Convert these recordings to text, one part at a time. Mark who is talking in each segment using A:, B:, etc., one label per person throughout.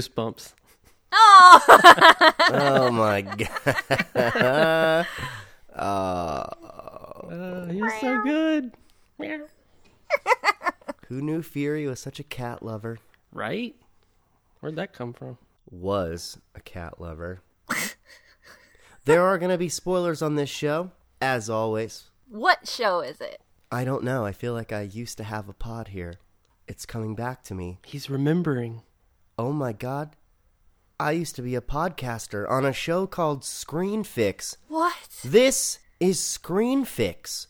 A: goosebumps.
B: Oh,
C: Oh my god. uh,
A: Uh, he was so good.
C: who knew Fury was such a cat lover?
A: Right? Where'd that come from?
C: Was a cat lover. there are going to be spoilers on this show, as always.
B: what show is it?
C: I don't know. I feel like I used to have a pod here. It's coming back to me.
A: He's remembering.
C: Oh my god. I used to be a podcaster on a show called Screen Fix.
B: What?
C: This is Screen Fix.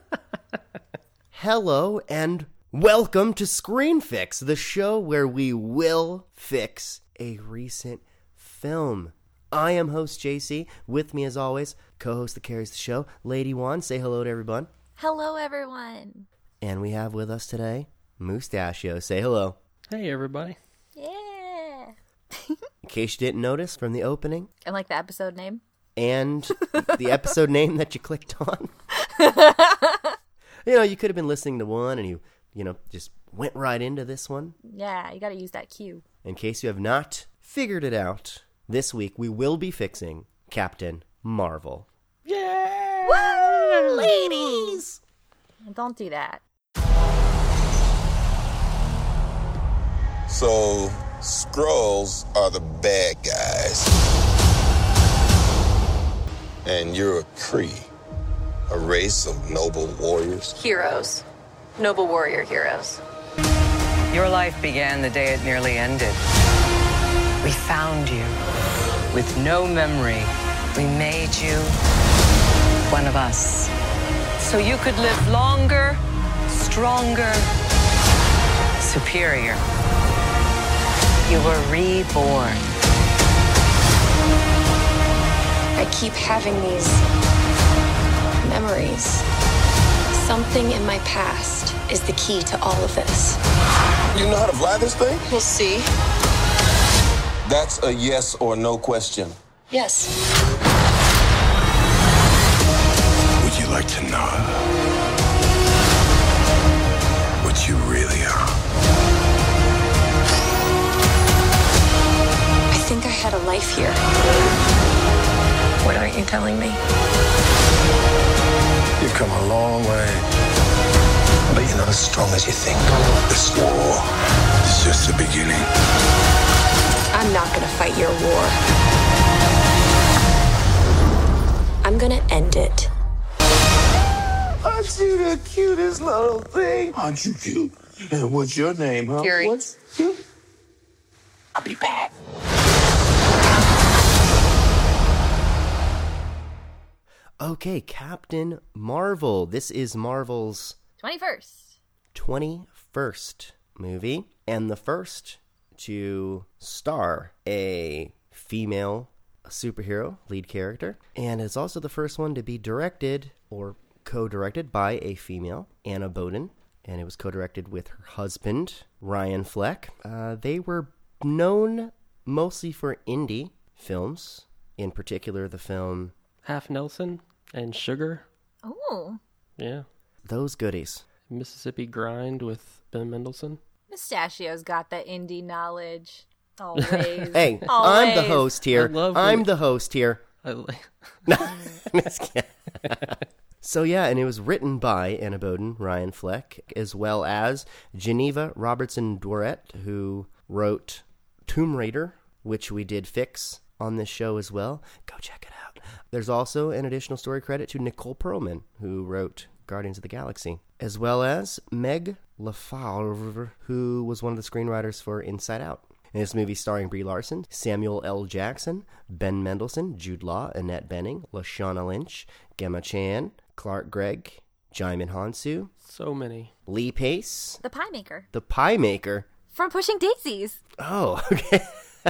C: Hello and welcome to Screen Fix, the show where we will fix a recent film. I am host JC. With me, as always, co-host that carries the show, Lady Juan. Say hello to everyone.
B: Hello, everyone.
C: And we have with us today Mustachio. Say hello.
A: Hey, everybody.
B: Yeah.
C: In case you didn't notice from the opening
B: And like the episode name?
C: and the episode name that you clicked on. you know, you could have been listening to one and you, you know, just went right into this one.
B: Yeah, you got to use that cue.
C: In case you have not figured it out, this week we will be fixing Captain Marvel.
A: Yeah.
B: Woo, ladies! Don't do that.
D: So, Skrulls are the bad guys. And you're a Kree, a race of noble warriors.
E: Heroes. Noble warrior heroes.
F: Your life began the day it nearly ended. We found you with no memory. We made you one of us. So you could live longer, stronger, superior. You were reborn.
G: I keep having these memories. Something in my past is the key to all of this.
D: You know how to fly this thing?
G: We'll see.
D: That's a yes or no question.
G: Yes.
D: Would you like to know
G: telling me?
D: You've come a long way. But you're not as strong as you think. This war is just the beginning.
G: I'm not gonna fight your war. I'm gonna end it.
D: Aren't you the cutest little thing? Aren't you cute? And what's your name, huh?
E: Fury.
D: What's cute? I'll be back.
C: Okay, Captain Marvel. This is Marvel's
B: 21st.
C: 21st movie and the first to star a female superhero lead character and it's also the first one to be directed or co-directed by a female anna Boden, and it was co-directed with her husband ryan fleck uh, they were known mostly for indie films in particular the film
A: Half Nelson and Sugar.
B: Oh,
A: Yeah.
C: those goodies
A: Mississippi Grind with Ben Mendelsohn.
B: Mustachio's got the indie knowledge. Always.
C: hey i'm the host here
A: I love
C: i'm the host here
A: I like.
C: Just kidding. so yeah, and it was written by Anna Boden, Ryan Fleck, as well as Geneva Robertson Dworet, who wrote Tomb Raider, which we did fix on this show as well. Go check it out. There's also an additional story credit to Nicole Perlman, who wrote Guardians of the Galaxy, as well as Meg LeFauve, who was one of the screenwriters for Inside Out. In this movie starring Brie Larson, Samuel L. Jackson, Ben Mendelsohn, Jude Law, Annette Bening, Lashana Lynch, Gemma Chan, Clark Gregg, Djimon Hounsou,
A: So many.
C: Lee Pace,
B: The Pie Maker
C: the Pie Maker.
B: from Pushing Daisies.
C: Oh, okay.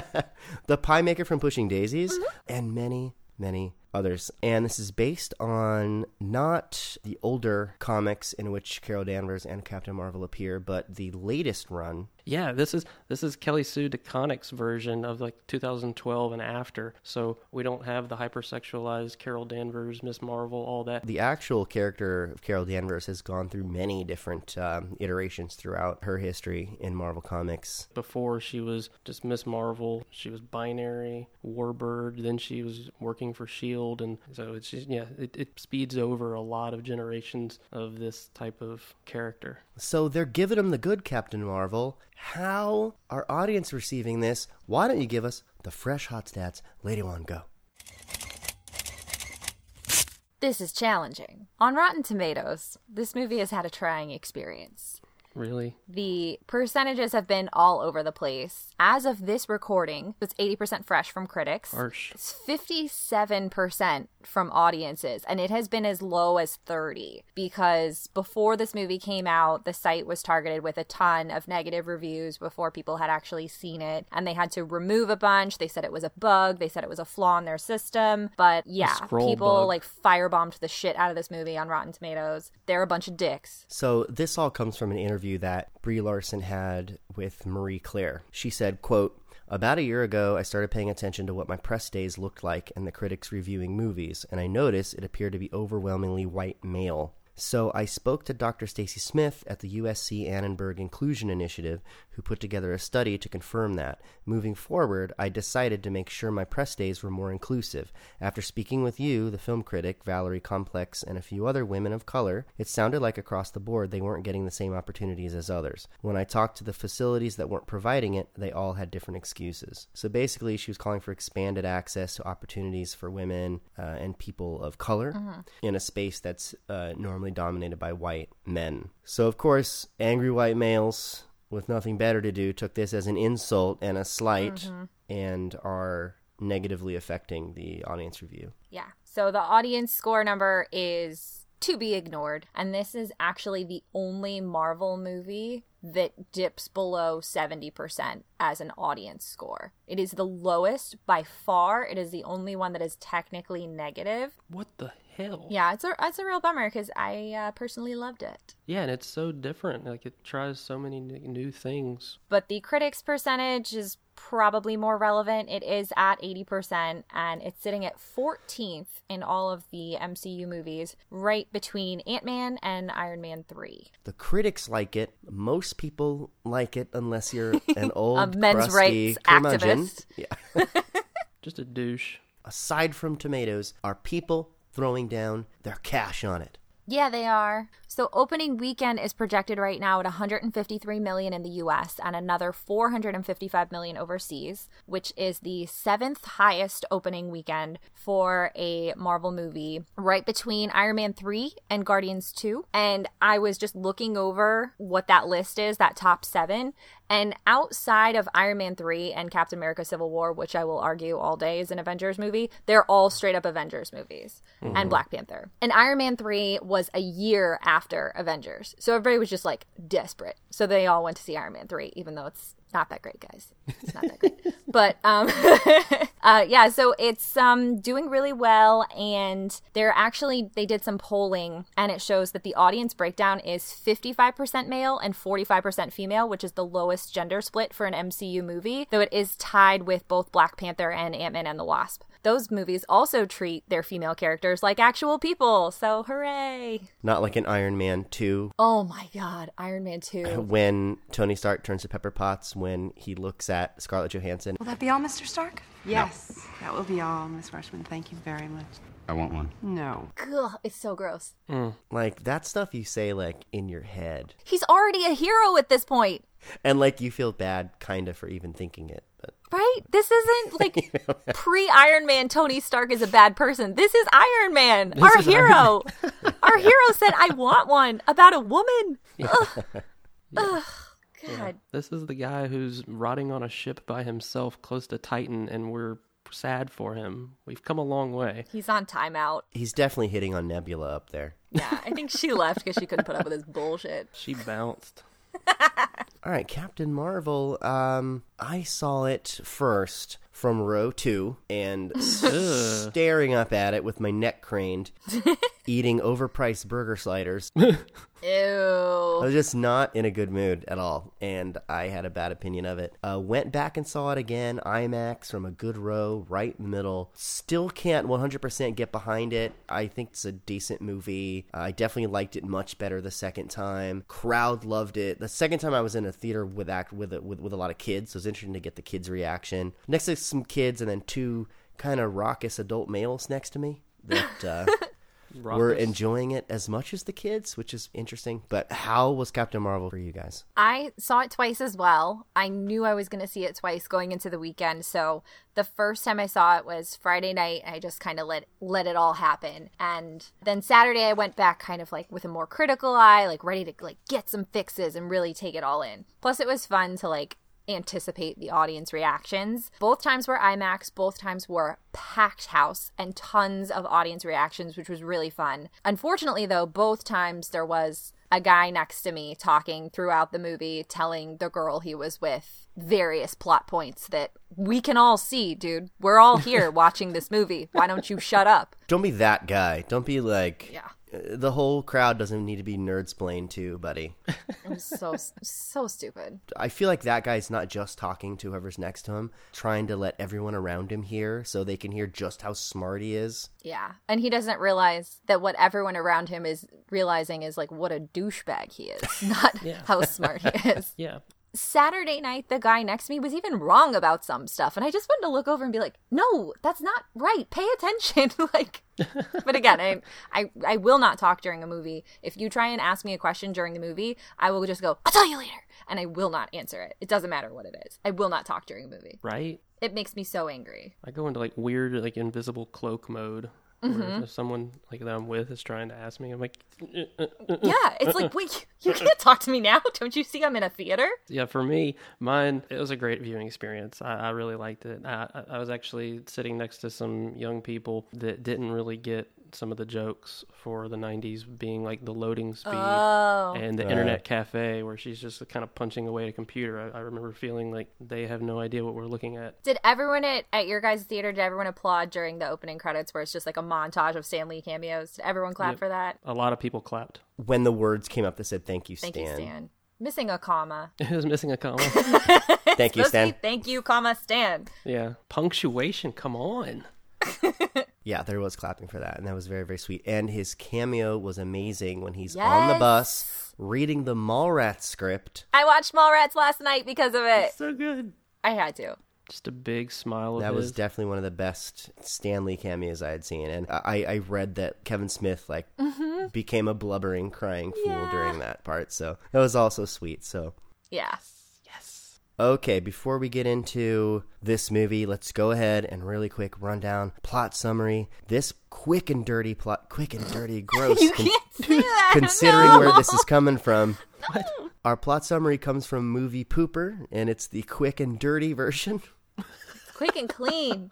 C: the Pie Maker from Pushing Daisies, mm-hmm. and many, many others. And this is based on not the older comics in which Carol Danvers and Captain Marvel appear, but the latest run
A: Yeah, this is this is Kelly Sue DeConnick's version of like 2012 and after. So we don't have the hypersexualized Carol Danvers, Miss Marvel, all that.
C: The actual character of Carol Danvers has gone through many different um, iterations throughout her history in Marvel Comics.
A: Before she was just Miss Marvel, she was binary, Warbird, then she was working for Shield, and so it's just yeah, it, it speeds over a lot of generations of this type of character.
C: So they're giving him the good Captain Marvel. How are audience receiving this? Why don't you give us the fresh hot stats? Lady One, go.
B: This is challenging. On Rotten Tomatoes, this movie has had a trying experience.
A: Really,
B: The percentages have been all over the place. As of this recording, it's 80% fresh from critics.
A: harsh.
B: It's 57% from audiences, and it has been as low as 30 because before this movie came out, the site was targeted with a ton of negative reviews before people had actually seen it, and they had to remove a bunch. They said it was a bug, they said it was a flaw in their system, but yeah, people
A: bug.
B: like firebombed the shit out of this movie on Rotten Tomatoes. They're a bunch of dicks.
C: So this all comes from an interview that Brie Larson had with Marie Claire. She said, quote, about a year ago, I started paying attention to what my press days looked like and the critics reviewing movies, and I noticed it appeared to be overwhelmingly white male. So I spoke to Dr. Stacy Smith at the USC Annenberg Inclusion Initiative, who put together a study to confirm that. Moving forward, I decided to make sure my press days were more inclusive. After speaking with you, the film critic, Valerie Complex, and a few other women of color, it sounded like across the board they weren't getting the same opportunities as others. When I talked to the facilities that weren't providing it, they all had different excuses. So basically, she was calling for expanded access to opportunities for women uh, and people of color in a space that's uh, normally dominated by white men. So, of course, angry white males with nothing better to do took this as an insult and a slight mm-hmm. and are negatively affecting the audience review.
B: Yeah. So the audience score number is to be ignored. And this is actually the only Marvel movie that dips below 70% as an audience score. It is the lowest by far. It is the only one that is technically negative.
A: What the hell?
B: Yeah, it's a it's a real bummer because I uh, personally loved it.
A: Yeah, and it's so different. Like it tries so many new things.
B: But the critics percentage is probably more relevant. It is at 80% and it's sitting at 14th in all of the MCU movies, right between Ant-Man and Iron Man 3.
C: The critics like it. Most people like it unless you're an old
B: men's
C: crusty
B: rights
C: curmudgeon.
B: activist.
C: Yeah.
A: Just a douche.
C: Aside from tomatoes, are people throwing down their cash on it?
B: Yeah, they are. So opening weekend is projected right now at 153 million in the US and another 455 million overseas, which is the seventh highest opening weekend for a Marvel movie, right between Iron Man 3 and Guardians 2. And I was just looking over what that list is, that top 7, and outside of Iron Man 3 and Captain America Civil War, which I will argue all day is an Avengers movie, they're all straight up Avengers movies and mm-hmm. Black Panther. And Iron Man 3 was a year after Avengers. So everybody was just like desperate. So they all went to see Iron Man 3, even though it's not that great, guys. It's not that great. but um uh yeah, so it's um doing really well and they're actually they did some polling and it shows that the audience breakdown is 55% male and 45% female, which is the lowest gender split for an MCU movie, though it is tied with both Black Panther and Ant-Man and the Wasp. Those movies also treat their female characters like actual people, so hooray.
C: Not like in Iron Man 2
B: Oh my god, Iron Man 2.
C: when Tony Stark turns to Pepper Potts when he looks at Scarlett Johansson.
H: Will that be all, Mr. Stark?
I: Yes, that will be all, Miss Rushman. Thank you very much.
J: I want one.
I: No.
B: Ugh, it's so gross. Mm.
C: Like that stuff you say like in your head.
B: He's already a hero at this point.
C: And like you feel bad kind of for even thinking it. But
B: Right? This isn't like pre Iron Man Tony Stark is a bad person. This is Iron Man, our hero. our hero said, I want one about a woman. Ugh. Ugh. God.
A: This is the guy who's rotting on a ship by himself close to Titan, and we're sad for him. We've come a long way.
B: He's on timeout.
C: he's definitely hitting on Nebula up there.
B: Yeah, I think she left because she couldn't put up with his bullshit.
A: She bounced.
C: All right, Captain Marvel. Um, I saw it first from row two and staring up at it with my neck craned. eating overpriced burger sliders.
B: Ew.
C: I was just not in a good mood at all, and I had a bad opinion of it. Uh, went back and saw it again, IMAX from a good row, right in the middle. Still can't 100% get behind it. I think it's a decent movie. I definitely liked it much better the second time. Crowd loved it. The second time I was in a theater with act with a, with, with a lot of kids, so it was interesting to get the kids' reaction. Next to some kids, and then two kind of raucous adult males next to me that. Uh, were enjoying it as much as the kids, which is interesting. But how was Captain Marvel for you guys?
B: I saw it twice as well. I knew I was going to see it twice going into the weekend. So the first time I saw it was Friday night. I just kind of let let it all happen. And then Saturday I went back kind of like with a more critical eye, like ready to like get some fixes and really take it all in. Plus it was fun to like anticipate the audience reactions. Both times were IMAX, both times were packed house and tons of audience reactions, which was really fun. Unfortunately, though, both times there was a guy next to me talking throughout the movie, telling the girl he was with various plot points that we can all see, dude. We're all here watching this movie. Why don't you shut up?
C: Don't be that guy. Don't be like
B: Yeah.
C: The whole crowd doesn't need to be nerdsplained to, buddy.
B: It was so so stupid.
C: I feel like that guy's not just talking to whoever's next to him, trying to let everyone around him hear so they can hear just how smart he is.
B: Yeah. And he doesn't realize that what everyone around him is realizing is like what a douchebag he is, not how smart he is.
A: Yeah.
B: Saturday night, the guy next to me was even wrong about some stuff. And I just wanted to look over and be like, no, that's not right. Pay attention. like, but again, I, I, I will not talk during a movie. If you try and ask me a question during the movie, I will just go, I'll tell you later. And I will not answer it. It doesn't matter what it is. I will not talk during a movie.
A: Right?
B: It makes me so angry.
A: I go into like weird, like invisible cloak mode.
B: Mm-hmm.
A: if someone like that I'm with is trying to ask me, I'm like, "Uh, uh, uh."
B: Yeah. It's like, wait, you can't talk to me now. Don't you see I'm in a theater?
A: yeah. For me, mine it was a great viewing experience. I, I really liked it. I- I was actually sitting next to some young people that didn't really get some of the jokes for the 90s being like the loading speed
B: Oh.
A: and the
C: Right.
A: internet cafe where she's just kind of punching away at a computer I, I remember feeling like they have no idea what we're looking at
B: Did everyone at, at your guys' theater, did everyone applaud during the opening credits where it's just like a montage of Stan Lee cameos? Did everyone clap
A: Yep.
B: for that?
A: a lot of people clapped
C: When the words came up that said "Thank you, Stan."
B: Thank you, Stan. Missing a comma.
A: it was missing a comma
C: Thank you,
B: Supposed to be
C: Stan.
B: Thank you, comma, Stan.
A: yeah punctuation come on
C: Yeah, there was clapping for that, and that was very, very sweet. And his cameo was amazing when he's on the bus reading the Mallrats script.
B: I watched Mallrats last night because of it.
A: It's so good
B: I had to.
A: just a big smile of
C: That was
A: his.
C: definitely one of the best Stan Lee cameos I had seen, and I, I read that Kevin Smith like mm-hmm. became a blubbering, crying fool
B: Yeah.
C: during that part. So that was also sweet. So
B: Yeah.
C: Okay, before we get into this movie, let's go ahead and really quick rundown plot summary. This quick and dirty plot, quick and dirty, gross.
B: You
C: con-
B: can't say that.
C: considering
B: no.
C: where this is coming from. Our plot summary comes from Movie Pooper, and it's the quick and dirty version.
B: Quick and clean.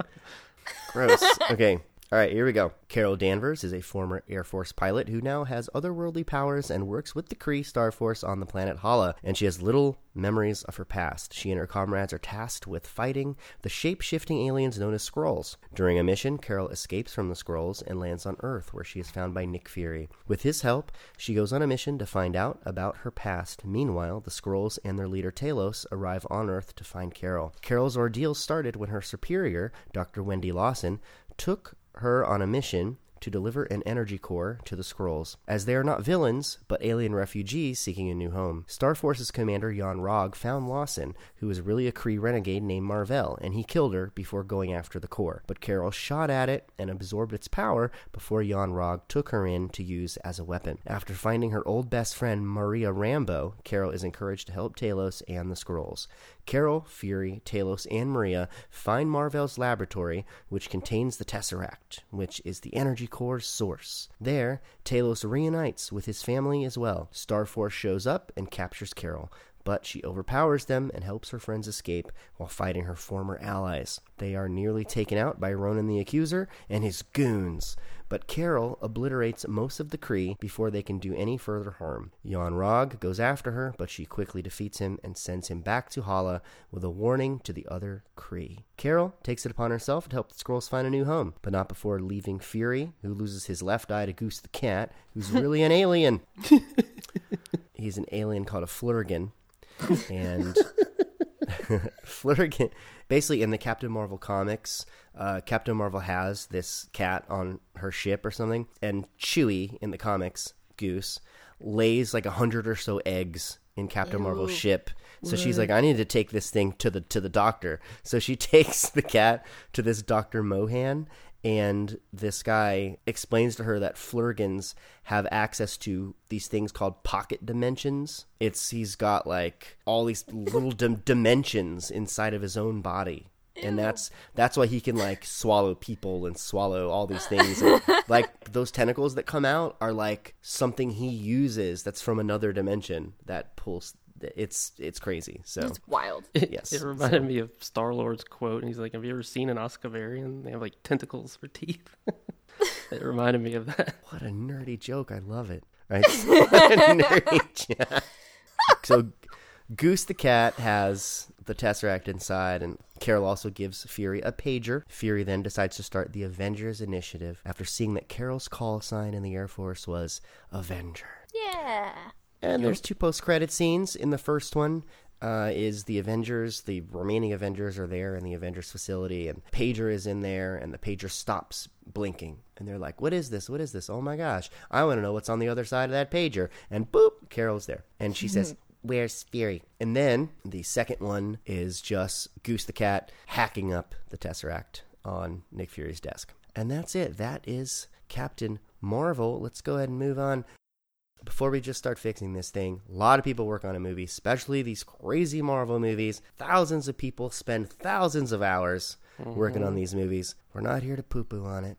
C: Gross. Okay. All right, here we go. Carol Danvers is a former Air Force pilot who now has otherworldly powers and works with the Kree Star Force on the planet Hala, and she has little memories of her past. She and her comrades are tasked with fighting the shape shifting aliens known as Skrulls. During a mission, Carol escapes from the Skrulls and lands on Earth, where she is found by Nick Fury. With his help, she goes on a mission to find out about her past. Meanwhile, the Skrulls and their leader Talos arrive on Earth to find Carol. Carol's ordeal started when her superior, Dr. Wendy Lawson, took her on a mission to deliver an energy core to the Skrulls, as they are not villains, but alien refugees seeking a new home. Star Force's commander Yon-Rogg found Lawson, who was really a Kree renegade named Mar-Vell, and he killed her before going after the core. But Carol shot at it and absorbed its power before Yon-Rogg took her in to use as a weapon. After finding her old best friend Maria Rambeau, Carol is encouraged to help Talos and the Skrulls. Carol, Fury, Talos, and Maria find Mar-Vell's laboratory, which contains the Tesseract, which is the energy core's source. There, Talos reunites with his family as well. Starforce shows up and captures Carol, but she overpowers them and helps her friends escape while fighting her former allies. They are nearly taken out by Ronan the Accuser and his goons, but Carol obliterates most of the Kree before they can do any further harm. Yon-Rogg goes after her, but she quickly defeats him and sends him back to Hala with a warning to the other Kree. Carol takes it upon herself to help the Skrulls find a new home, but not before leaving Fury, who loses his left eye to Goose the cat, who's really an alien. He's an alien called a Flerken, and Flerken, basically in the Captain Marvel comics, uh, Captain Marvel has this cat on her ship or something, and Chewie in the comics, Goose, lays like a hundred or so eggs in Captain Marvel's ship. So she's like, I need to take this thing to the to the doctor. So she takes the cat to this Doctor Mohan, and this guy explains to her that Flerkens have access to these things called pocket dimensions. It's he's got like all these little dim- dimensions inside of his own body. And that's that's why he can like swallow people and swallow all these things. And, like those tentacles that come out are like something he uses that's from another dimension that pulls. It's it's crazy. So
B: It's wild.
C: yes,
A: It reminded me of Star Lord's quote, and he's like, "Have you ever seen an Oscavarian? They have like tentacles for teeth." it reminded me of that.
C: What a nerdy joke. I love it. Right? What a nerdy joke. So Goose the cat has the Tesseract inside, and Carol also gives Fury a pager. Fury then decides to start the Avengers Initiative after seeing that Carol's call sign in the Air Force was Avenger.
B: Yeah.
C: And there's two post-credit scenes. In the first one uh, is the Avengers. The remaining Avengers are there in the Avengers facility, and Pager is in there, and the Pager stops blinking. And they're like, "What is this? What is this? Oh my gosh! I want to know what's on the other side of that Pager." And boop, Carol's there, and she says. Where's Fury? And then the second one is just Goose the Cat hacking up the Tesseract on Nick Fury's desk. And that's it. That is Captain Marvel. Let's go ahead and move on before we just start fixing this thing, a lot of people work on a movie, especially these crazy Marvel movies. Thousands of people spend thousands of hours working on mm-hmm. these movies. We're not here to poo poo on it.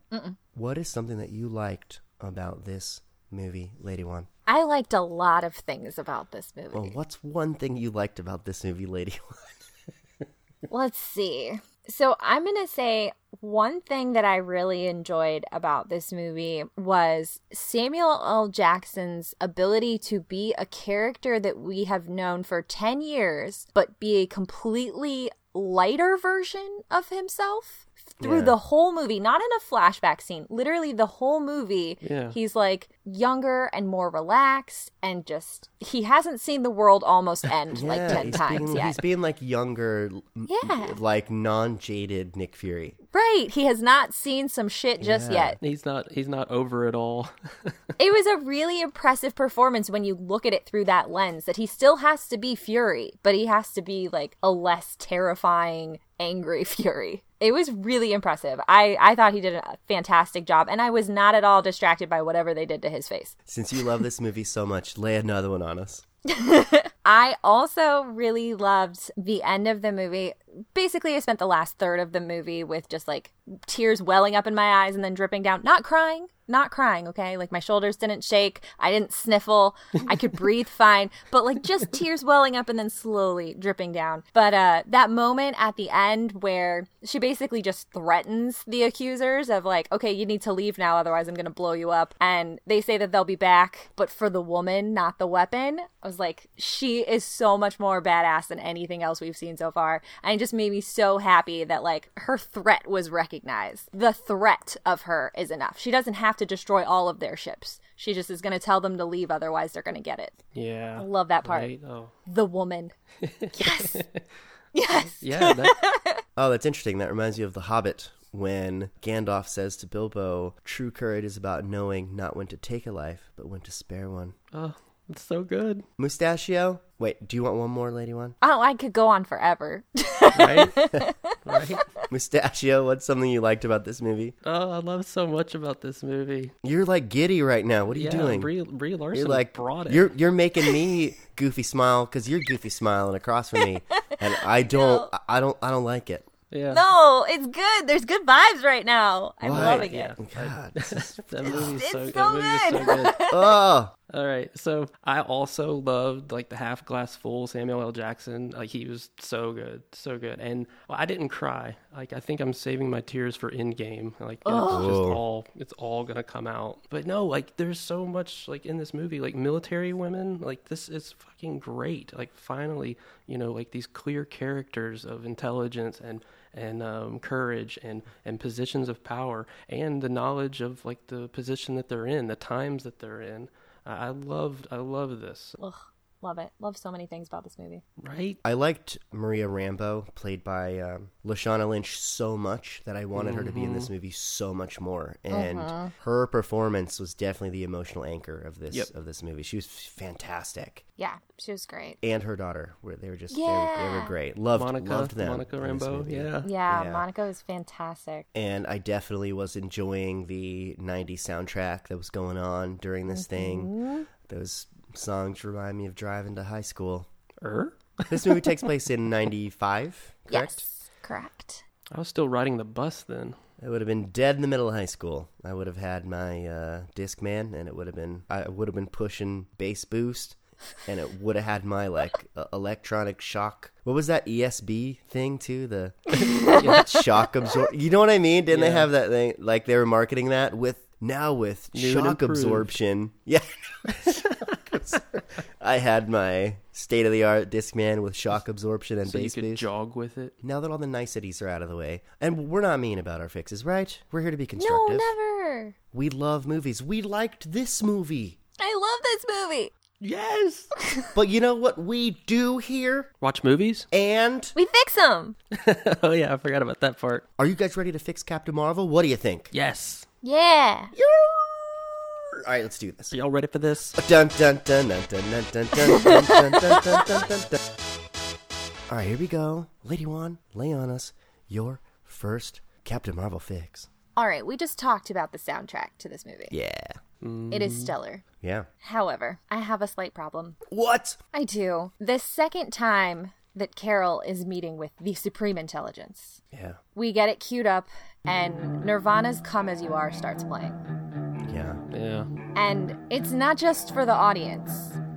C: What is something that you liked about this movie, Lady One?
B: I liked a lot of things about this movie.
C: Well, what's one thing you liked about this movie, Lady One?
B: Let's see. So I'm going to say one thing that I really enjoyed about this movie was Samuel L. Jackson's ability to be a character that we have known for 10 years, but be a completely lighter version of himself through
C: Yeah.
B: the whole movie, not in a flashback scene. Literally, the whole movie,
A: Yeah.
B: he's like younger and more relaxed, and just he hasn't seen the world almost end like 10 times
C: being,
B: yet.
C: He's being like younger,
B: Yeah.
C: like non jaded Nick Fury.
B: Right. He has not seen some shit just
C: Yeah.
B: yet.
A: He's not. He's not over it all.
B: It was a really impressive performance when you look at it through that lens that he still has to be Fury, but he has to be like a less terrifying, angry Fury. It was really impressive. I, I thought he did a fantastic job, and I was not at all distracted by whatever they did to his face.
C: Since you love this movie so much, lay another one on us.
B: I also really loved the end of the movie. Basically, I spent the last third of the movie with just like tears welling up in my eyes and then dripping down. Not crying, not crying, okay? Like my shoulders didn't shake, I didn't sniffle, I could breathe fine, but like just tears welling up and then slowly dripping down. But uh that moment at the end where she basically just threatens the accusers of like, okay, you need to leave now, otherwise I'm gonna blow you up. And they say that they'll be back, but for the woman, not the weapon. I was like, she is so much more badass than anything else we've seen so far. And it just made me so happy that like her threat was recognized. The threat of her is enough. She doesn't have to destroy all of their ships. She just is going to tell them to leave, otherwise they're going to get it.
A: yeah.
B: I love that part.
A: Right? Oh.
B: The woman. Yes. yes.
A: Yeah. That,
C: Oh, that's interesting. That reminds you of The Hobbit when Gandalf says to Bilbo, True courage is about knowing not when to take a life, but when to spare one.
A: oh, it's so good.
C: Mustachio? Wait, do you want one more, Lady One?
B: Oh, I could go on forever.
A: Right. right.
C: Mustachio, what's something you liked about this movie?
A: Oh, I love so much about this movie.
C: You're like giddy right now. What are you doing?
A: Brie, Brie Larson
C: you're like
A: brought it.
C: you're you're making me goofy smile because you're goofy smiling across from me, and I don't I don't I don't like it.
A: yeah.
B: no, it's good. There's good vibes right now. I'm
C: Why?
B: loving it.
A: Yeah.
C: God, this is-
A: That movie's
B: It's
A: so,
B: so
A: that movie is so
B: good.
A: good.
C: oh,
A: All right. So I also loved like the half glass full Samuel L. Jackson. Like he was so good, so good. And well, I didn't cry. Like I think I'm saving my tears for Endgame. Like it's just all it's all gonna come out. But no, like there's so much like in this movie, like military women. Like this is fucking great. Like finally, you know, like these clear characters of intelligence and and um, courage and, and positions of power and the knowledge of like the position that they're in, the times that they're in. I I loved I love this.
B: Ugh, love it. Love so many things about this movie.
A: Right?
C: I liked Maria Rambeau, played by um, Lashana Lynch, so much that I wanted her to be in
A: Mm-hmm.
C: this movie so much more. And her performance was definitely the emotional anchor of this
A: Yep.
C: of this movie. She was fantastic,
B: Yeah, she was great.
C: and her daughter were they were just they, were, they were great. Loved
A: Monica
C: loved them.
A: Monica
C: in this
A: Rambeau,
C: movie.
A: yeah.
B: Yeah,
C: Yeah.
B: Monica was fantastic.
C: and I definitely was enjoying the 90s soundtrack that was going on during this thing. Those songs remind me of driving to high school.
A: Er?
C: This movie takes place in 95, correct?
B: Yes, correct.
A: I was still riding the bus then.
C: I would have been dead in the middle of high school. I would have had my uh, Discman, and it would have been I would have been pushing bass boost, and it would have had my like uh, electronic shock. What was that ESP thing too? The shock absorb. You know what I mean? Didn't they have that thing? Like they were marketing that with now with
A: New
C: shock absorption. Yeah. I had my state of the art Discman with shock absorption and
A: So you
C: bass
A: could
C: boost.
A: jog with it.
C: Now that all the niceties are out of the way, and we're not mean about our fixes, right? We're here to be constructive.
B: No,
C: constructive.
B: never.
C: We love movies. We liked this movie.
B: I love this movie.
A: Yes.
C: But you know what we do here?
A: Watch movies?
C: And
B: We fix them.
A: oh yeah, I forgot about that part.
C: are you guys ready to fix Captain Marvel? What do you think?
A: Yes.
B: Yeah.
C: All right, let's do this.
A: Are y'all ready for this?
C: Dun dun dun dun dun dun dun dun dun dun dun. All right, here we go. Lady One, lay on us your first Captain Marvel fix.
B: All right, we just talked about the soundtrack to this movie.
C: Yeah.
B: It is stellar.
C: Yeah.
B: However, I have a slight problem.
C: What?
B: I do. The second time that Carol is meeting with the Supreme Intelligence,
C: Yeah.
B: we get it queued up, and Nirvana's Come As You Are starts playing.
C: Yeah.
A: Yeah.
B: And it's not just for the audience.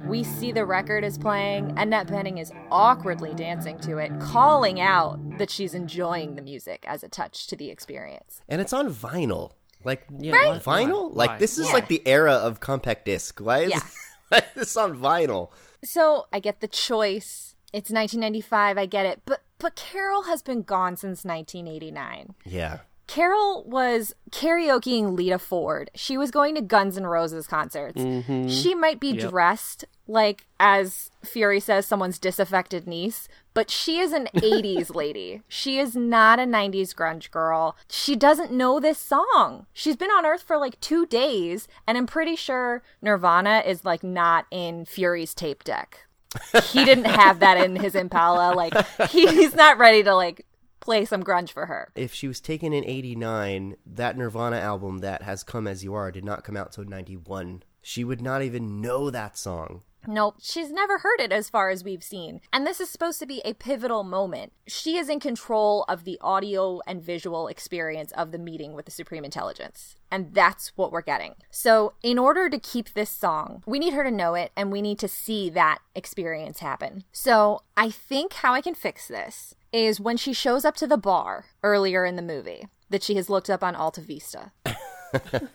B: We see the record is playing, Annette Bening is awkwardly dancing to it, calling out that she's enjoying the music as a touch to the experience.
C: And it's on vinyl. Like
A: Yeah,
B: Right.
C: vinyl?
A: why?
C: Like this is
B: Yeah.
C: like the era of compact disc. Why is
B: Yeah.
C: this on vinyl?
B: So I get the choice. It's 1995. I get it, but but Carol has been gone since 1989.
C: Yeah.
B: Carol was karaokeing Lita Ford. She was going to Guns N' Roses concerts. Mm-hmm. She might be
A: Yep.
B: dressed like, as Fury says, someone's disaffected niece, but she is an 80s lady. She is not a 90s grunge girl. She doesn't know this song. She's been on Earth for like two days, and I'm pretty sure Nirvana is like not in Fury's tape deck. He didn't have that in his Impala. Like, he's not ready to like play some grunge for her.
C: If she was taken in 89, that Nirvana album that has Come As You Are did not come out till 91. She would not even know that song.
B: Nope, she's never heard it as far as we've seen. And this is supposed to be a pivotal moment. She is in control of the audio and visual experience of the meeting with the Supreme Intelligence. And that's what we're getting. So, in order to keep this song, we need her to know it and we need to see that experience happen. So, I think how I can fix this is when she shows up to the bar earlier in the movie that she has looked up on Alta Vista.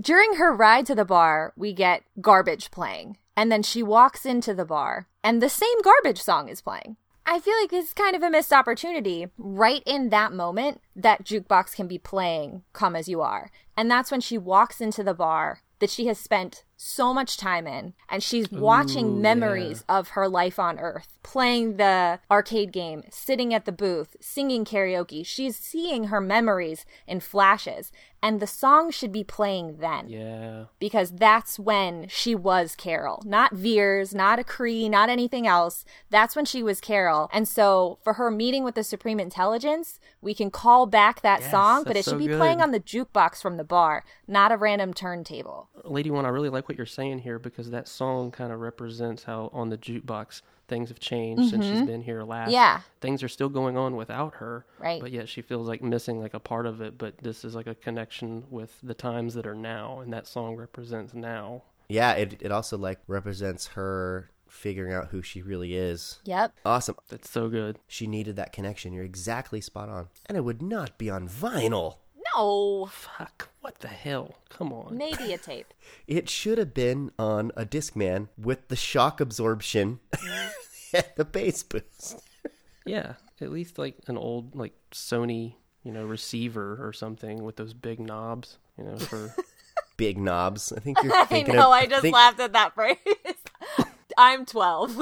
B: During her ride to the bar, we get garbage playing. And then she walks into the bar, and the same garbage song is playing. I feel like is kind of a missed opportunity. Right in that moment, that jukebox can be playing Come As You Are. And that's when she walks into the bar that she has spent so much time in, and she's watching memories of her life on Earth, playing the arcade game, sitting at the booth, singing karaoke. She's seeing her memories in flashes, and the song should be playing then
A: Yeah.
B: because that's when she was Carol, not Vers, not a Kree, not anything else. That's when she was Carol. And so for her meeting with the Supreme Intelligence, we can call back that
A: Yes,
B: song, but it should
A: so
B: be
A: good.
B: playing on the jukebox from the bar, not a random turntable.
A: Lady One, I really like what you're saying here because that song kind of represents how on the jukebox things have changed since she's been here last.
B: Mm-hmm. Yeah.
A: Things are still going on without her.
B: Right.
A: But yet she feels like missing like a part of it. But this is like a connection with the times that are now, and that song represents now.
C: Yeah, it it also like represents her figuring out who she really is.
B: Yep.
C: Awesome.
A: That's so good.
C: She needed that connection. You're exactly spot on. And it would not be on vinyl.
B: No.
A: Fuck. What the hell? Come on.
B: Maybe a tape.
C: It should have been on a Discman with the shock absorption and the bass boost.
A: Yeah, at least like an old like Sony, you know, receiver or something with those big knobs, you know, for
C: Big knobs. I think you're
B: I
C: thinking
B: know,
C: of,
B: I just
C: think-
B: laughed at that phrase. I'm 12.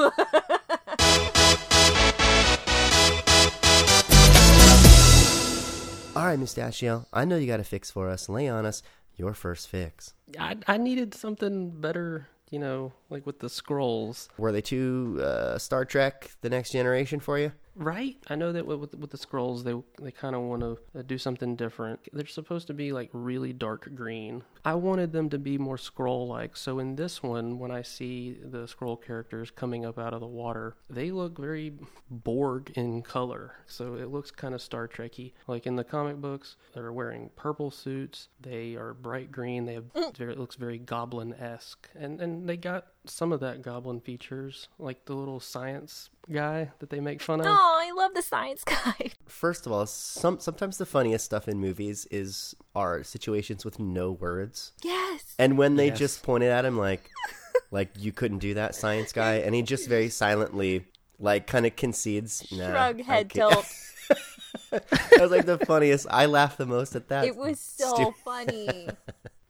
C: All right, Mustachio, I know you got a fix for us. Lay on us your first fix.
A: I I needed something better, you know, like with the Skrulls.
C: Were they too uh, Star Trek: The Next Generation for you?
A: Right. I know that with with the Skrulls, they they kind of want to do something different. They're supposed to be like really dark green. I wanted them to be more Skrull like. So in this one, when I see the Skrull characters coming up out of the water, they look very Borg in color. So it looks kind of Star Trekky. Like in the comic books, they're wearing purple suits. They are bright green. They have very, it looks very goblin esque, and and they got some of that goblin features, like the little science guy that they make fun of.
B: oh, I love the science guy.
C: First of all, some sometimes the funniest stuff in movies is are situations with no words.
B: Yes.
C: And when they
A: Yes.
C: just pointed at him like like you couldn't do that, science guy, and he just very silently like kind of concedes. Nah,
B: Shrug,
C: I
B: head tilt.
C: that was like the funniest. I laughed the most at that.
B: It was so
C: Stu-
B: funny.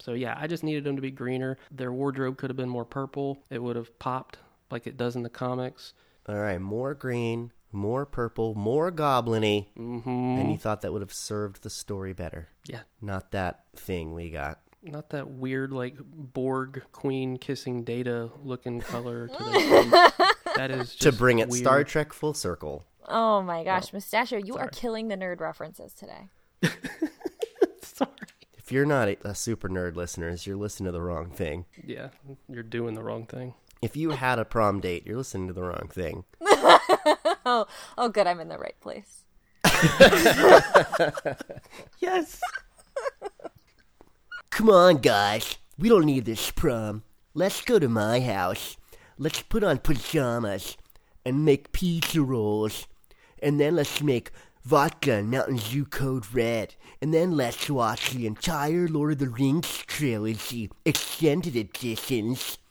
A: So yeah, I just needed them to be greener. Their wardrobe could have been more purple. It would have popped like it does in the comics.
C: All right, more green, more purple, more gobliny,
A: hmm
C: and you thought that would have served the story better.
A: Yeah,
C: Not that thing we got.
A: not that weird like Borg queen kissing Data looking color to the face. That is
C: to bring it
A: weird.
C: Star Trek full circle.
B: Oh my gosh, Mustachio, you are killing the nerd references today.
A: Sorry.
C: If you're not a, a super nerd listeners, you're listening to the wrong thing.
A: Yeah, you're doing the wrong thing.
C: If you had a prom date, you're listening to the wrong thing.
B: Oh, oh, good, I'm in the right place.
A: Yes.
C: Come on, guys. We don't need this prom. Let's go to my house. Let's put on pajamas and make pizza rolls. And then let's make vodka and Mountain Dew Code Red. And then let's watch the entire Lord of the Rings trilogy, extended editions.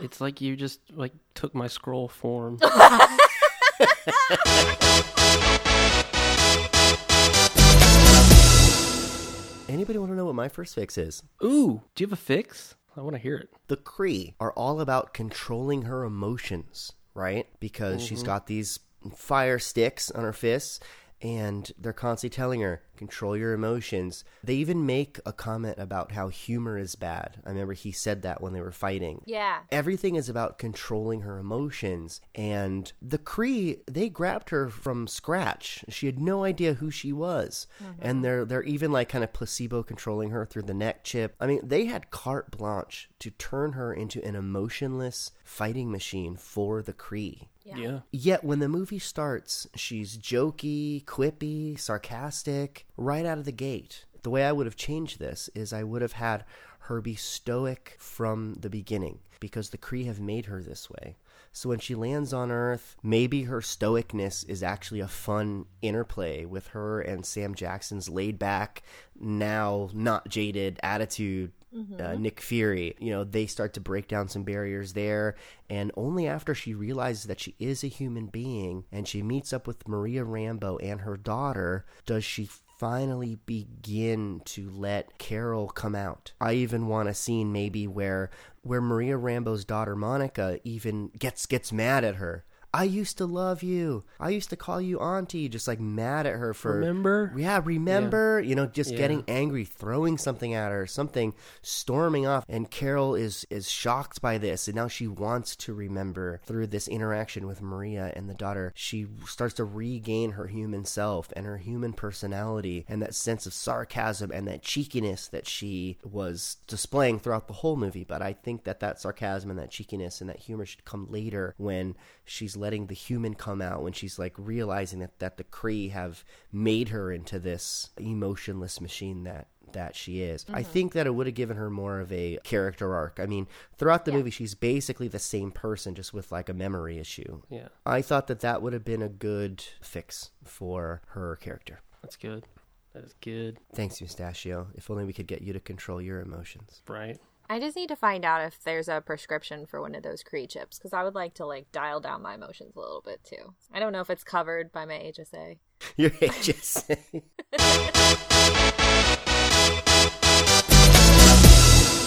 A: It's like you just like took my Skrull form.
C: Anybody want to know what my first fix is?
A: Ooh, do you have a fix? I want to hear it.
C: the Kree are all about controlling her emotions, right? Because she's mm-hmm. got these fire sticks on her fists and they're constantly telling her, control your emotions. They even make a comment about how humor is bad. I remember he said that when they were fighting.
B: Yeah.
C: Everything is about controlling her emotions. And the Kree, they grabbed her from scratch. She had no idea who she was. Mm-hmm. And they're they're even like kind of placebo controlling her through the neck chip. I mean, they had carte blanche to turn her into an emotionless fighting machine for the Kree.
A: Yeah.
C: Yet when the movie starts, she's jokey, quippy, sarcastic right out of the gate. The way I would have changed this is I would have had her be stoic from the beginning because the Kree have made her this way. So when she lands on Earth, maybe her stoicness is actually a fun interplay with her and Sam Jackson's laid back, now not jaded attitude uh, Nick Fury. You know, they start to break down some barriers there. And only after she realizes that she is a human being and she meets up with Maria Rambeau and her daughter does she finally begin to let Carol come out. I even want a scene maybe where where Maria Rambeau's daughter Monica even gets gets mad at her. I used to love you. I used to call you auntie, just like mad at her for
A: Remember?
C: yeah, remember? You know, just
A: Yeah.
C: getting angry, throwing something at her, something storming off. And Carol is is shocked by this, and now she wants to remember through this interaction with Maria and the daughter. She starts to regain her human self and her human personality and that sense of sarcasm and that cheekiness that she was displaying throughout the whole movie. But I think that that sarcasm and that cheekiness and that humor should come later when she's letting the human come out when she's like realizing that, that the Kree have made her into this emotionless machine that that she is. I mm-hmm. think that it would have given her more of a character arc. I mean, throughout the movie, she's basically the same person, just with like a memory issue.
A: Yeah,
C: I thought that that would have been a good fix for her character.
A: that's good. That is good,
C: Thanks, Mustachio. If only we could get you to control your emotions.
A: right?
B: I just need to find out if there's a prescription for one of those Kree chips because I would like to like dial down my emotions a little bit too. I don't know if it's covered by my HSA.
C: Your HSA.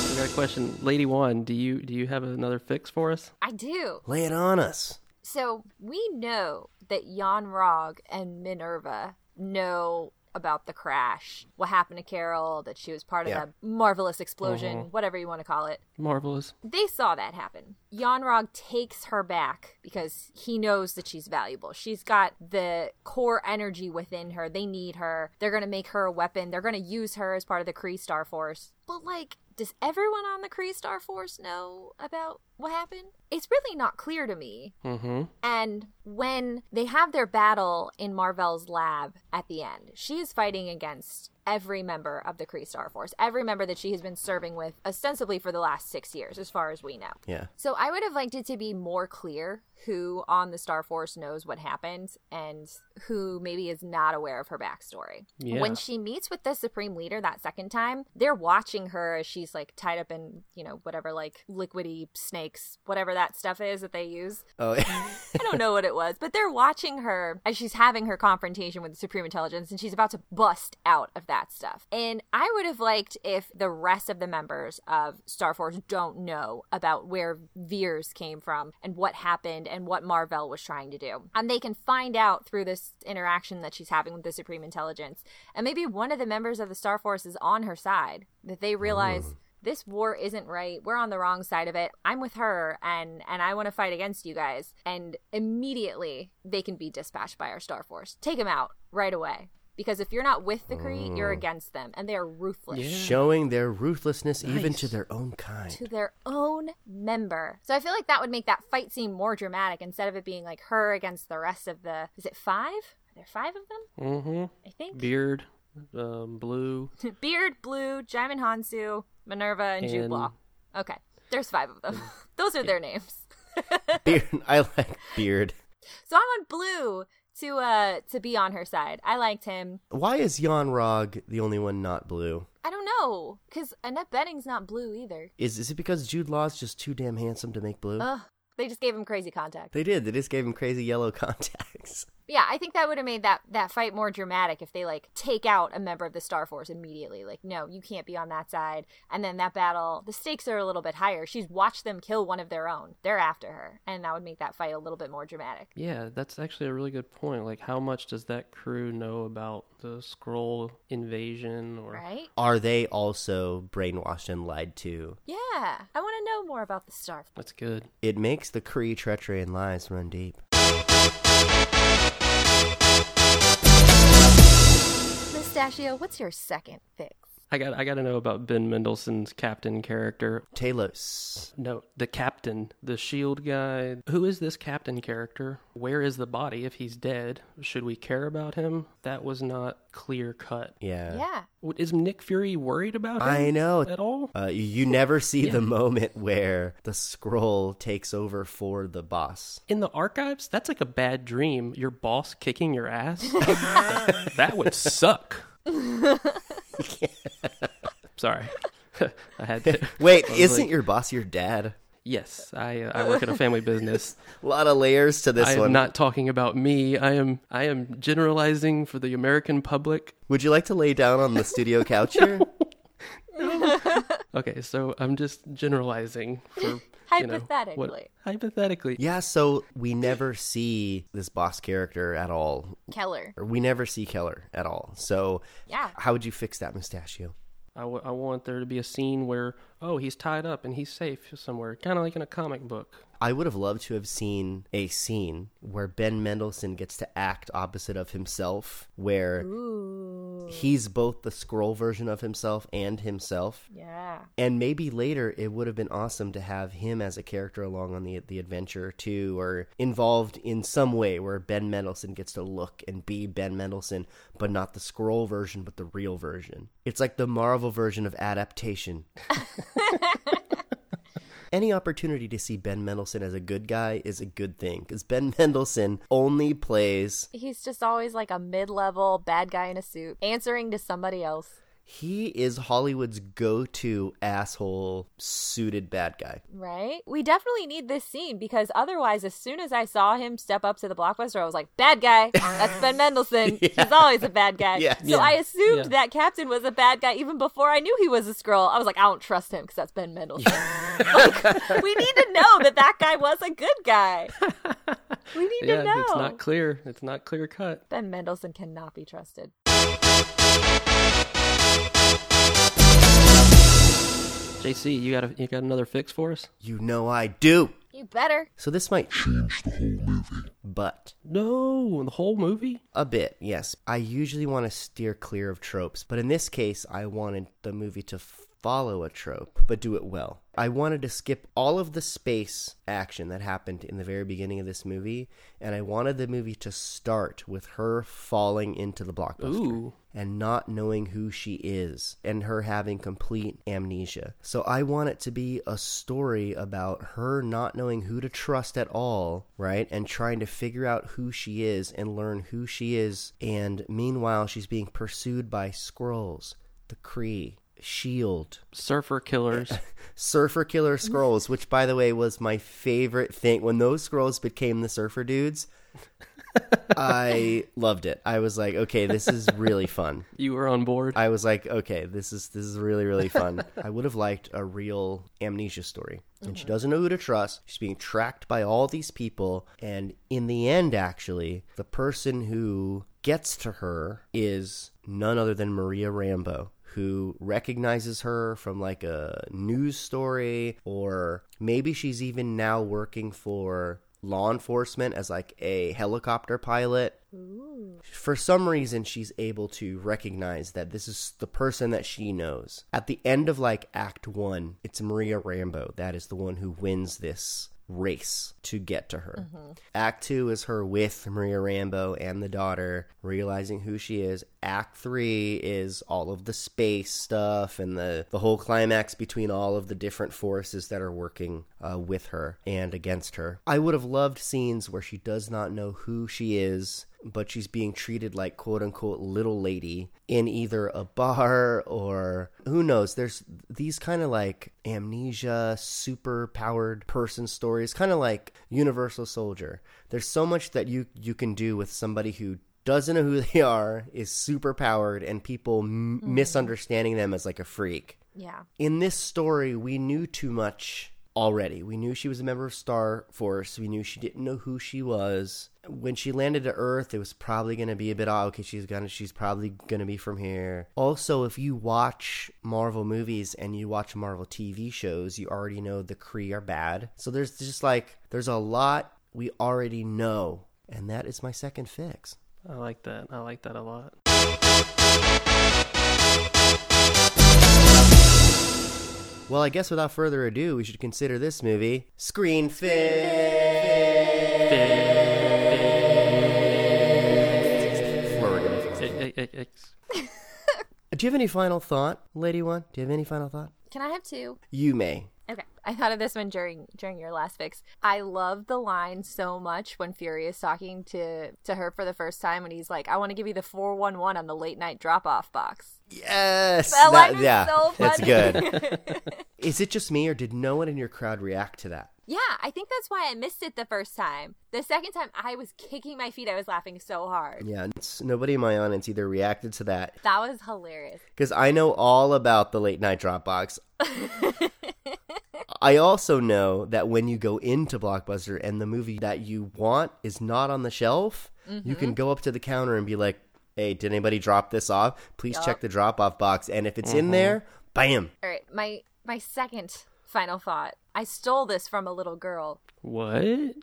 A: We got a question, Lady One. Do you do you have another fix for us?
B: I do.
C: Lay it on us.
B: So we know that Yon-Rogg and Minerva know about the crash, what happened to Carol, that she was part of
C: Yeah.
B: the marvelous explosion, mm-hmm. whatever you want to call it.
A: Marvelous.
B: They saw that happen. Yon-Rogg takes her back because he knows that she's valuable. She's got the core energy within her. They need her. They're going to make her a weapon. They're going to use her as part of the Kree Star Force. But, like, does everyone on the Kree Star Force know about what happened? It's really not clear to me.
A: Mm-hmm.
B: And when they have their battle in Mar-Vell's lab at the end, she is fighting against every member of the Kree Star Force, every member that she has been serving with ostensibly for the last six years, as far as we know.
C: Yeah.
B: So I would have liked it to be more clear who on the Star Force knows what happened and who maybe is not aware of her backstory.
A: Yeah.
B: When she meets with the Supreme Leader that second time, they're watching her as she's like tied up in, you know, whatever like liquidy snakes, whatever that stuff is that they use.
C: Oh,
B: I don't know what it was, but they're watching her as she's having her confrontation with the Supreme Intelligence and she's about to bust out of that stuff. And I would have liked if the rest of the members of Star Force don't know about where Vers came from and what happened and what Mar-Vell was trying to do. And they can find out through this interaction that she's having with the Supreme Intelligence. And maybe one of the members of the Star Force is on her side, that they realize mm-hmm. this war isn't right we're on the wrong side of it i'm with her and and i want to fight against you guys and immediately they can be dispatched by our star force take them out right away because if you're not with the Kree, you're against them and they're ruthless.
A: Yeah.
C: Showing their ruthlessness even to their own kind.
B: to their own member. So i feel like that would make that fight seem more dramatic instead of it being like her against the rest of the is it five? Are there five of them?
A: Mm-hmm.
B: i think.
A: Beard, um, blue,
B: beard blue Djimon Hounsou minerva and, jude
A: And-
B: law okay. There's five of them. Those are their names.
C: Beard. I like Beard.
B: So I want Blue to uh to be on her side. I liked him.
C: Why is Yon-Rogg the only one not blue?
B: I don't know, cause Annette Bening's not blue either.
C: Is is it because Jude Law's just too damn handsome to make blue?
B: Ugh, they just gave him crazy contacts.
C: they did. They just gave him crazy yellow contacts.
B: Yeah, I think that would have made that that fight more dramatic if they like take out a member of the Star Force immediately. Like, no, you can't be on that side. And then that battle, the stakes are a little bit higher. She's watched them kill one of their own. They're after her, and that would make that fight a little bit more dramatic.
A: Yeah, that's actually a really good point. Like, how much does that crew know about the Skrull invasion? Or
B: Right?
C: Are they also brainwashed and lied to?
B: Yeah, I want to know more about the Star. Force.
A: that's good.
C: It makes the Kree treachery and lies run deep.
B: Mustachio, what's your second fix?
A: I got I got to know about Ben Mendelsohn's captain character.
C: Talos.
A: No, the captain, the shield guy. Who is this captain character? Where is the body if he's dead? Should we care about him? That was not clear cut.
C: Yeah.
B: Yeah.
A: Is Nick Fury worried about him?
C: I know.
A: at all.
C: Uh, you, you never see the moment where the Skrull takes over for the boss.
A: In the archives, that's like a bad dream. Your boss kicking your ass. that would suck. Sorry, I had to.
C: Wait,
A: I
C: isn't
A: like,
C: your boss your dad?
A: Yes, I uh, I work at a family business.
C: A lot of layers to this
A: I am
C: one.
A: not talking about me. I am I am generalizing for the American public.
C: Would you like to lay down on the studio couch here?
A: Okay, so I'm just generalizing for you know, what-
B: Hypothetically.
A: hypothetically.
C: yeah, so we never see this boss character at all.
B: Keller.
C: Or we never see Keller at all. So,
B: Yeah.
C: how would you fix that mustachio?
A: I, w- I want there to be a scene where oh he's tied up and he's safe somewhere, kind of like in a comic book.
C: I would have loved to have seen a scene where Ben Mendelsohn gets to act opposite of himself, where he's both the Skrull version of himself and himself.
B: Yeah.
C: And maybe later it would have been awesome to have him as a character along on the the adventure too, or involved in some way where Ben Mendelsohn gets to look and be Ben Mendelsohn, but not the Skrull version, but the real version. It's like the Marvel version of adaptation. Any opportunity to see Ben Mendelsohn as a good guy is a good thing because Ben Mendelsohn only plays
B: He's just always like a mid level bad guy in a suit, answering to somebody else.
C: He is Hollywood's go-to asshole suited bad guy.
B: Right? We definitely need this scene because otherwise, as soon as I saw him step up to the blockbuster, I was like, bad guy. That's Ben Mendelsohn. He's always a bad guy.
C: Yeah.
B: So I assumed
A: Yeah.
B: that Captain was a bad guy even before I knew he was a Skrull. I was like, I don't trust him because that's Ben Mendelsohn. like, we need to know that that guy was a good guy. We need
A: yeah,
B: to know.
A: it's not clear. It's not clear cut.
B: ben Mendelsohn cannot be trusted.
A: JC, you got a, you got another fix for us?
C: You know I do.
B: You better.
C: So this might change the whole movie. But
A: No, the whole movie.
C: a bit, yes. I usually want to steer clear of tropes, but in this case, I wanted the movie to follow a trope, but do it well. I wanted to skip all of the space action that happened in the very beginning of this movie, and I wanted the movie to start with her falling into the blockbuster
A: Ooh.
C: And not knowing who she is and her having complete amnesia. So I want it to be a story about her not knowing who to trust at all, right? And trying to figure out who she is and learn who she is. And meanwhile, she's being pursued by Skrulls, the Kree, Shield,
A: Surfer killers.
C: Surfer Killer Skrulls, which by the way was my favorite thing. When those Skrulls became the surfer dudes, I loved it. I was like, okay, this is really fun.
A: you were on board.
C: I was like, okay, this is this is really really fun. I would have liked a real amnesia story. And she mm-hmm. doesn't know who to trust. She's being tracked by all these people, and in the end, actually, the person who gets to her is none other than Maria Rambeau. Who recognizes her from like a news story, or maybe she's even now working for law enforcement as like a helicopter pilot. For some reason she's able to recognize that this is the person that she knows. At the end of like act one it's Maria Rambeau that is the one who wins this race to get to her. Act two is her with Maria Rambeau and the daughter realizing who she is. Act three is all of the space stuff and the the whole climax between all of the different forces that are working uh, with her and against her. I would have loved scenes where she does not know who she is but she's being treated like quote unquote little lady in either a bar or who knows there's these kind of like amnesia super powered person stories kind of like universal soldier there's so much that you you can do with somebody who doesn't know who they are is super powered and people m- mm-hmm. misunderstanding them as like a freak
B: Yeah.
C: in this story, we knew too much already. We knew she was a member of Star Force. We knew she didn't know who she was. When she landed to Earth, it was probably going to be a bit, oh, okay, she's gonna, she's probably going to be from here. Also, if you watch Marvel movies and you watch Marvel TV shows, you already know the Kree are bad. So there's just like, there's a lot we already know. And that is my second fix.
A: I like that. I like that a lot.
C: Well, I guess without further ado, we should consider this movie Screen Fix. Do you have any final thought, Lady One? Do you have any final thought?
B: Can I have two?
C: You may.
B: Okay. I thought of this one during during your last fix. I love the line so much when Fury is talking to to her for the first time and he's like, "I want to give you the 411 on the late night drop off box."
C: Yes.
B: That line is
C: yeah,
B: so
C: that's good. Is it just me, or did no one in your crowd react to that?
B: Yeah, I think that's why I missed it the first time. The second time I was kicking my feet. I was laughing so hard.
C: Yeah, nobody in my audience either reacted to that
B: That was hilarious.
C: because I know all about the late night Dropbox. I also know that when you go into Blockbuster and the movie that you want is not on the shelf, you can mm-hmm. go up to the counter and be like, "Hey, did anybody drop this off? Please check the drop off box." And if it's in mm-hmm. there, bam.
B: All right, my my second final thought. I stole this from a little girl.
A: What?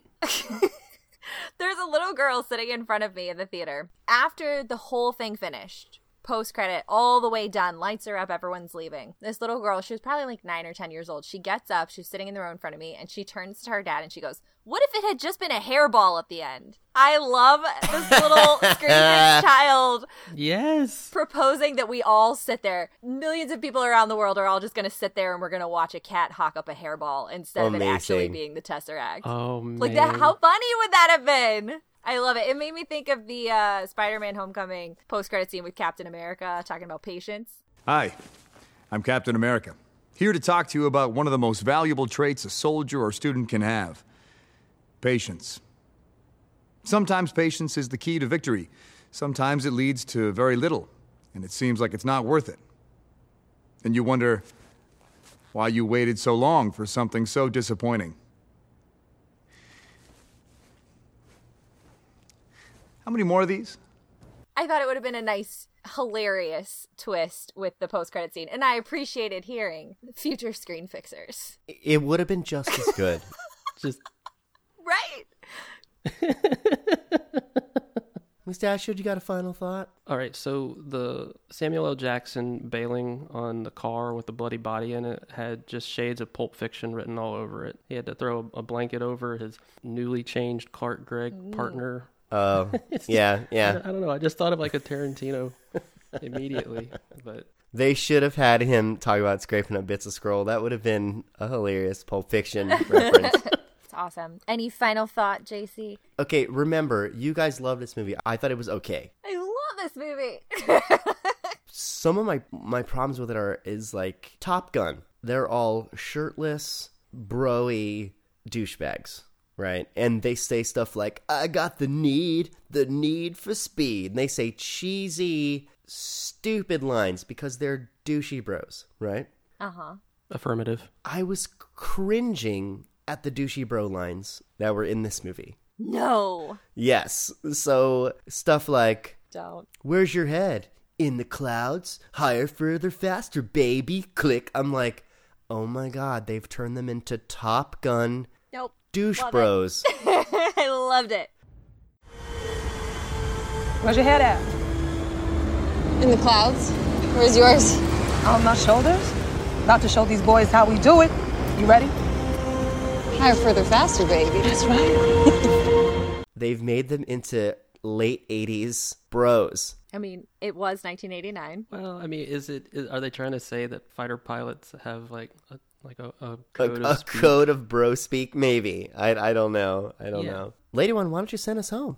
B: There's a little girl sitting in front of me in the theater. After the whole thing finished, post credit, all the way done. Lights are up, everyone's leaving. This little girl, she was probably like nine or 10 years old. She gets up, she's sitting in the row in front of me, and she turns to her dad and she goes, What if it had just been a hairball at the end? I love this little screaming child
A: Yes.
B: proposing that we all sit there. Millions of people around the world are all just going to sit there and we're going to watch a cat hawk up a hairball instead of it actually being the Tesseract.
A: Oh man.
B: Like that, how funny would that have been? I love it. It made me think of the uh, Spider-Man Homecoming post-credit scene with Captain America talking about patience.
H: Hi, I'm Captain America. Here to talk to you about one of the most valuable traits a soldier or student can have patience. Sometimes patience is the key to victory. Sometimes it leads to very little, and it seems like it's not worth it. And you wonder why you waited so long for something so disappointing. How many more of these?
B: I thought it would have been a nice, hilarious twist with the post-credit scene, and I appreciated hearing future screen fixers.
C: It would have been just as good.
A: Just
B: Right?
C: Mustachio, you got a final thought?
A: all right. So the Samuel L. Jackson bailing on the car with the bloody body in it had just shades of Pulp Fiction written all over it. He had to throw a blanket over his newly changed Clark Gregg partner.
C: Oh, yeah, yeah.
A: I don't know. I just thought of like a Tarantino immediately, but
C: They should have had him talk about scraping up bits of scroll. That would have been a hilarious Pulp Fiction reference.
B: It's awesome. Any final thought, JC?
C: Okay, remember, you guys love this movie. I thought it was okay.
B: I love this movie.
C: Some of my my problems with it are is like Top Gun. They're all shirtless, broy douchebags, right? And they say stuff like, "I got the need, the need for speed." And they say cheesy, stupid lines because they're douchey bros, right?
B: uh-huh.
A: affirmative.
C: I was cringing at the douchey bro lines that were in this movie.
B: No.
C: Yes. So stuff like
B: Don't.
C: Where's your head? In the clouds? Higher, further, faster, baby. Click. I'm like, oh my god, they've turned them into Top Gun
B: Nope.
C: Douche
B: Love
C: bros.
B: I loved it.
J: Where's your head at?
E: In the clouds. Where's yours?
J: On my shoulders. About to show these boys how we do it. You ready?
E: Higher, further, faster, baby.
J: That's right.
C: They've made them into late 80s bros.
B: I mean, it was 1989.
A: Well, I mean, is it? Is, are they trying to say that fighter pilots have like a like a, a
C: A,
A: code
C: a
A: of speech?
C: code of bro speak? Maybe. I, I don't know. I don't
A: Yeah.
C: know. Lady One, why don't you send us home?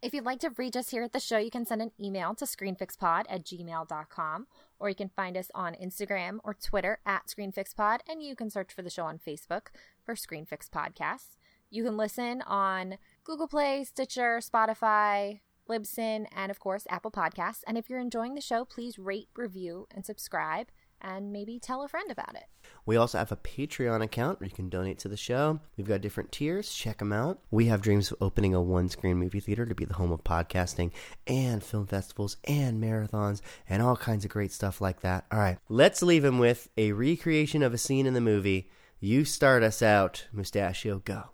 B: If you'd like to reach us here at the show, you can send an email to screenfixpod at gmail.com, or you can find us on Instagram or Twitter at screenfixpod, and you can search for the show on Facebook for Screenfix Podcasts. You can listen on Google Play, Stitcher, Spotify, Libsyn, and of course, Apple Podcasts. And if you're enjoying the show, please rate, review, and subscribe, and maybe tell a friend about it.
C: We also have a Patreon account where you can donate to the show. We've got different tiers. Check them out. We have dreams of opening a one screen movie theater to be the home of podcasting and film festivals and marathons and all kinds of great stuff like that. All right, let's leave him with a recreation of a scene in the movie. You start us out, Mustachio. Go.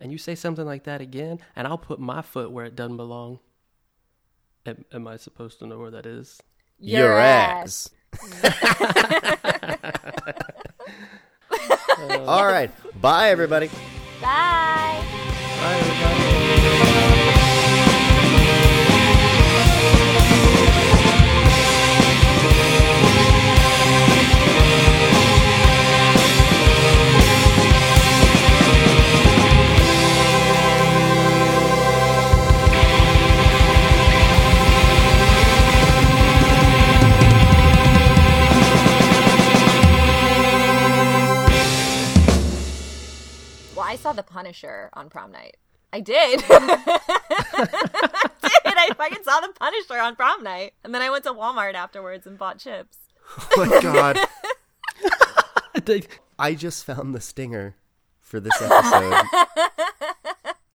A: and you say something like that again, and I'll put my foot where it doesn't belong. Am, am I supposed to know where that is?
B: Your ass.
C: All right. Bye, everybody.
B: Bye.
A: Bye, everybody.
B: Saw The Punisher on prom night. I did. I did. I fucking saw The Punisher on prom night. And then I went to Walmart afterwards and bought chips.
C: Oh my god.
A: I
C: I just found the stinger for this episode.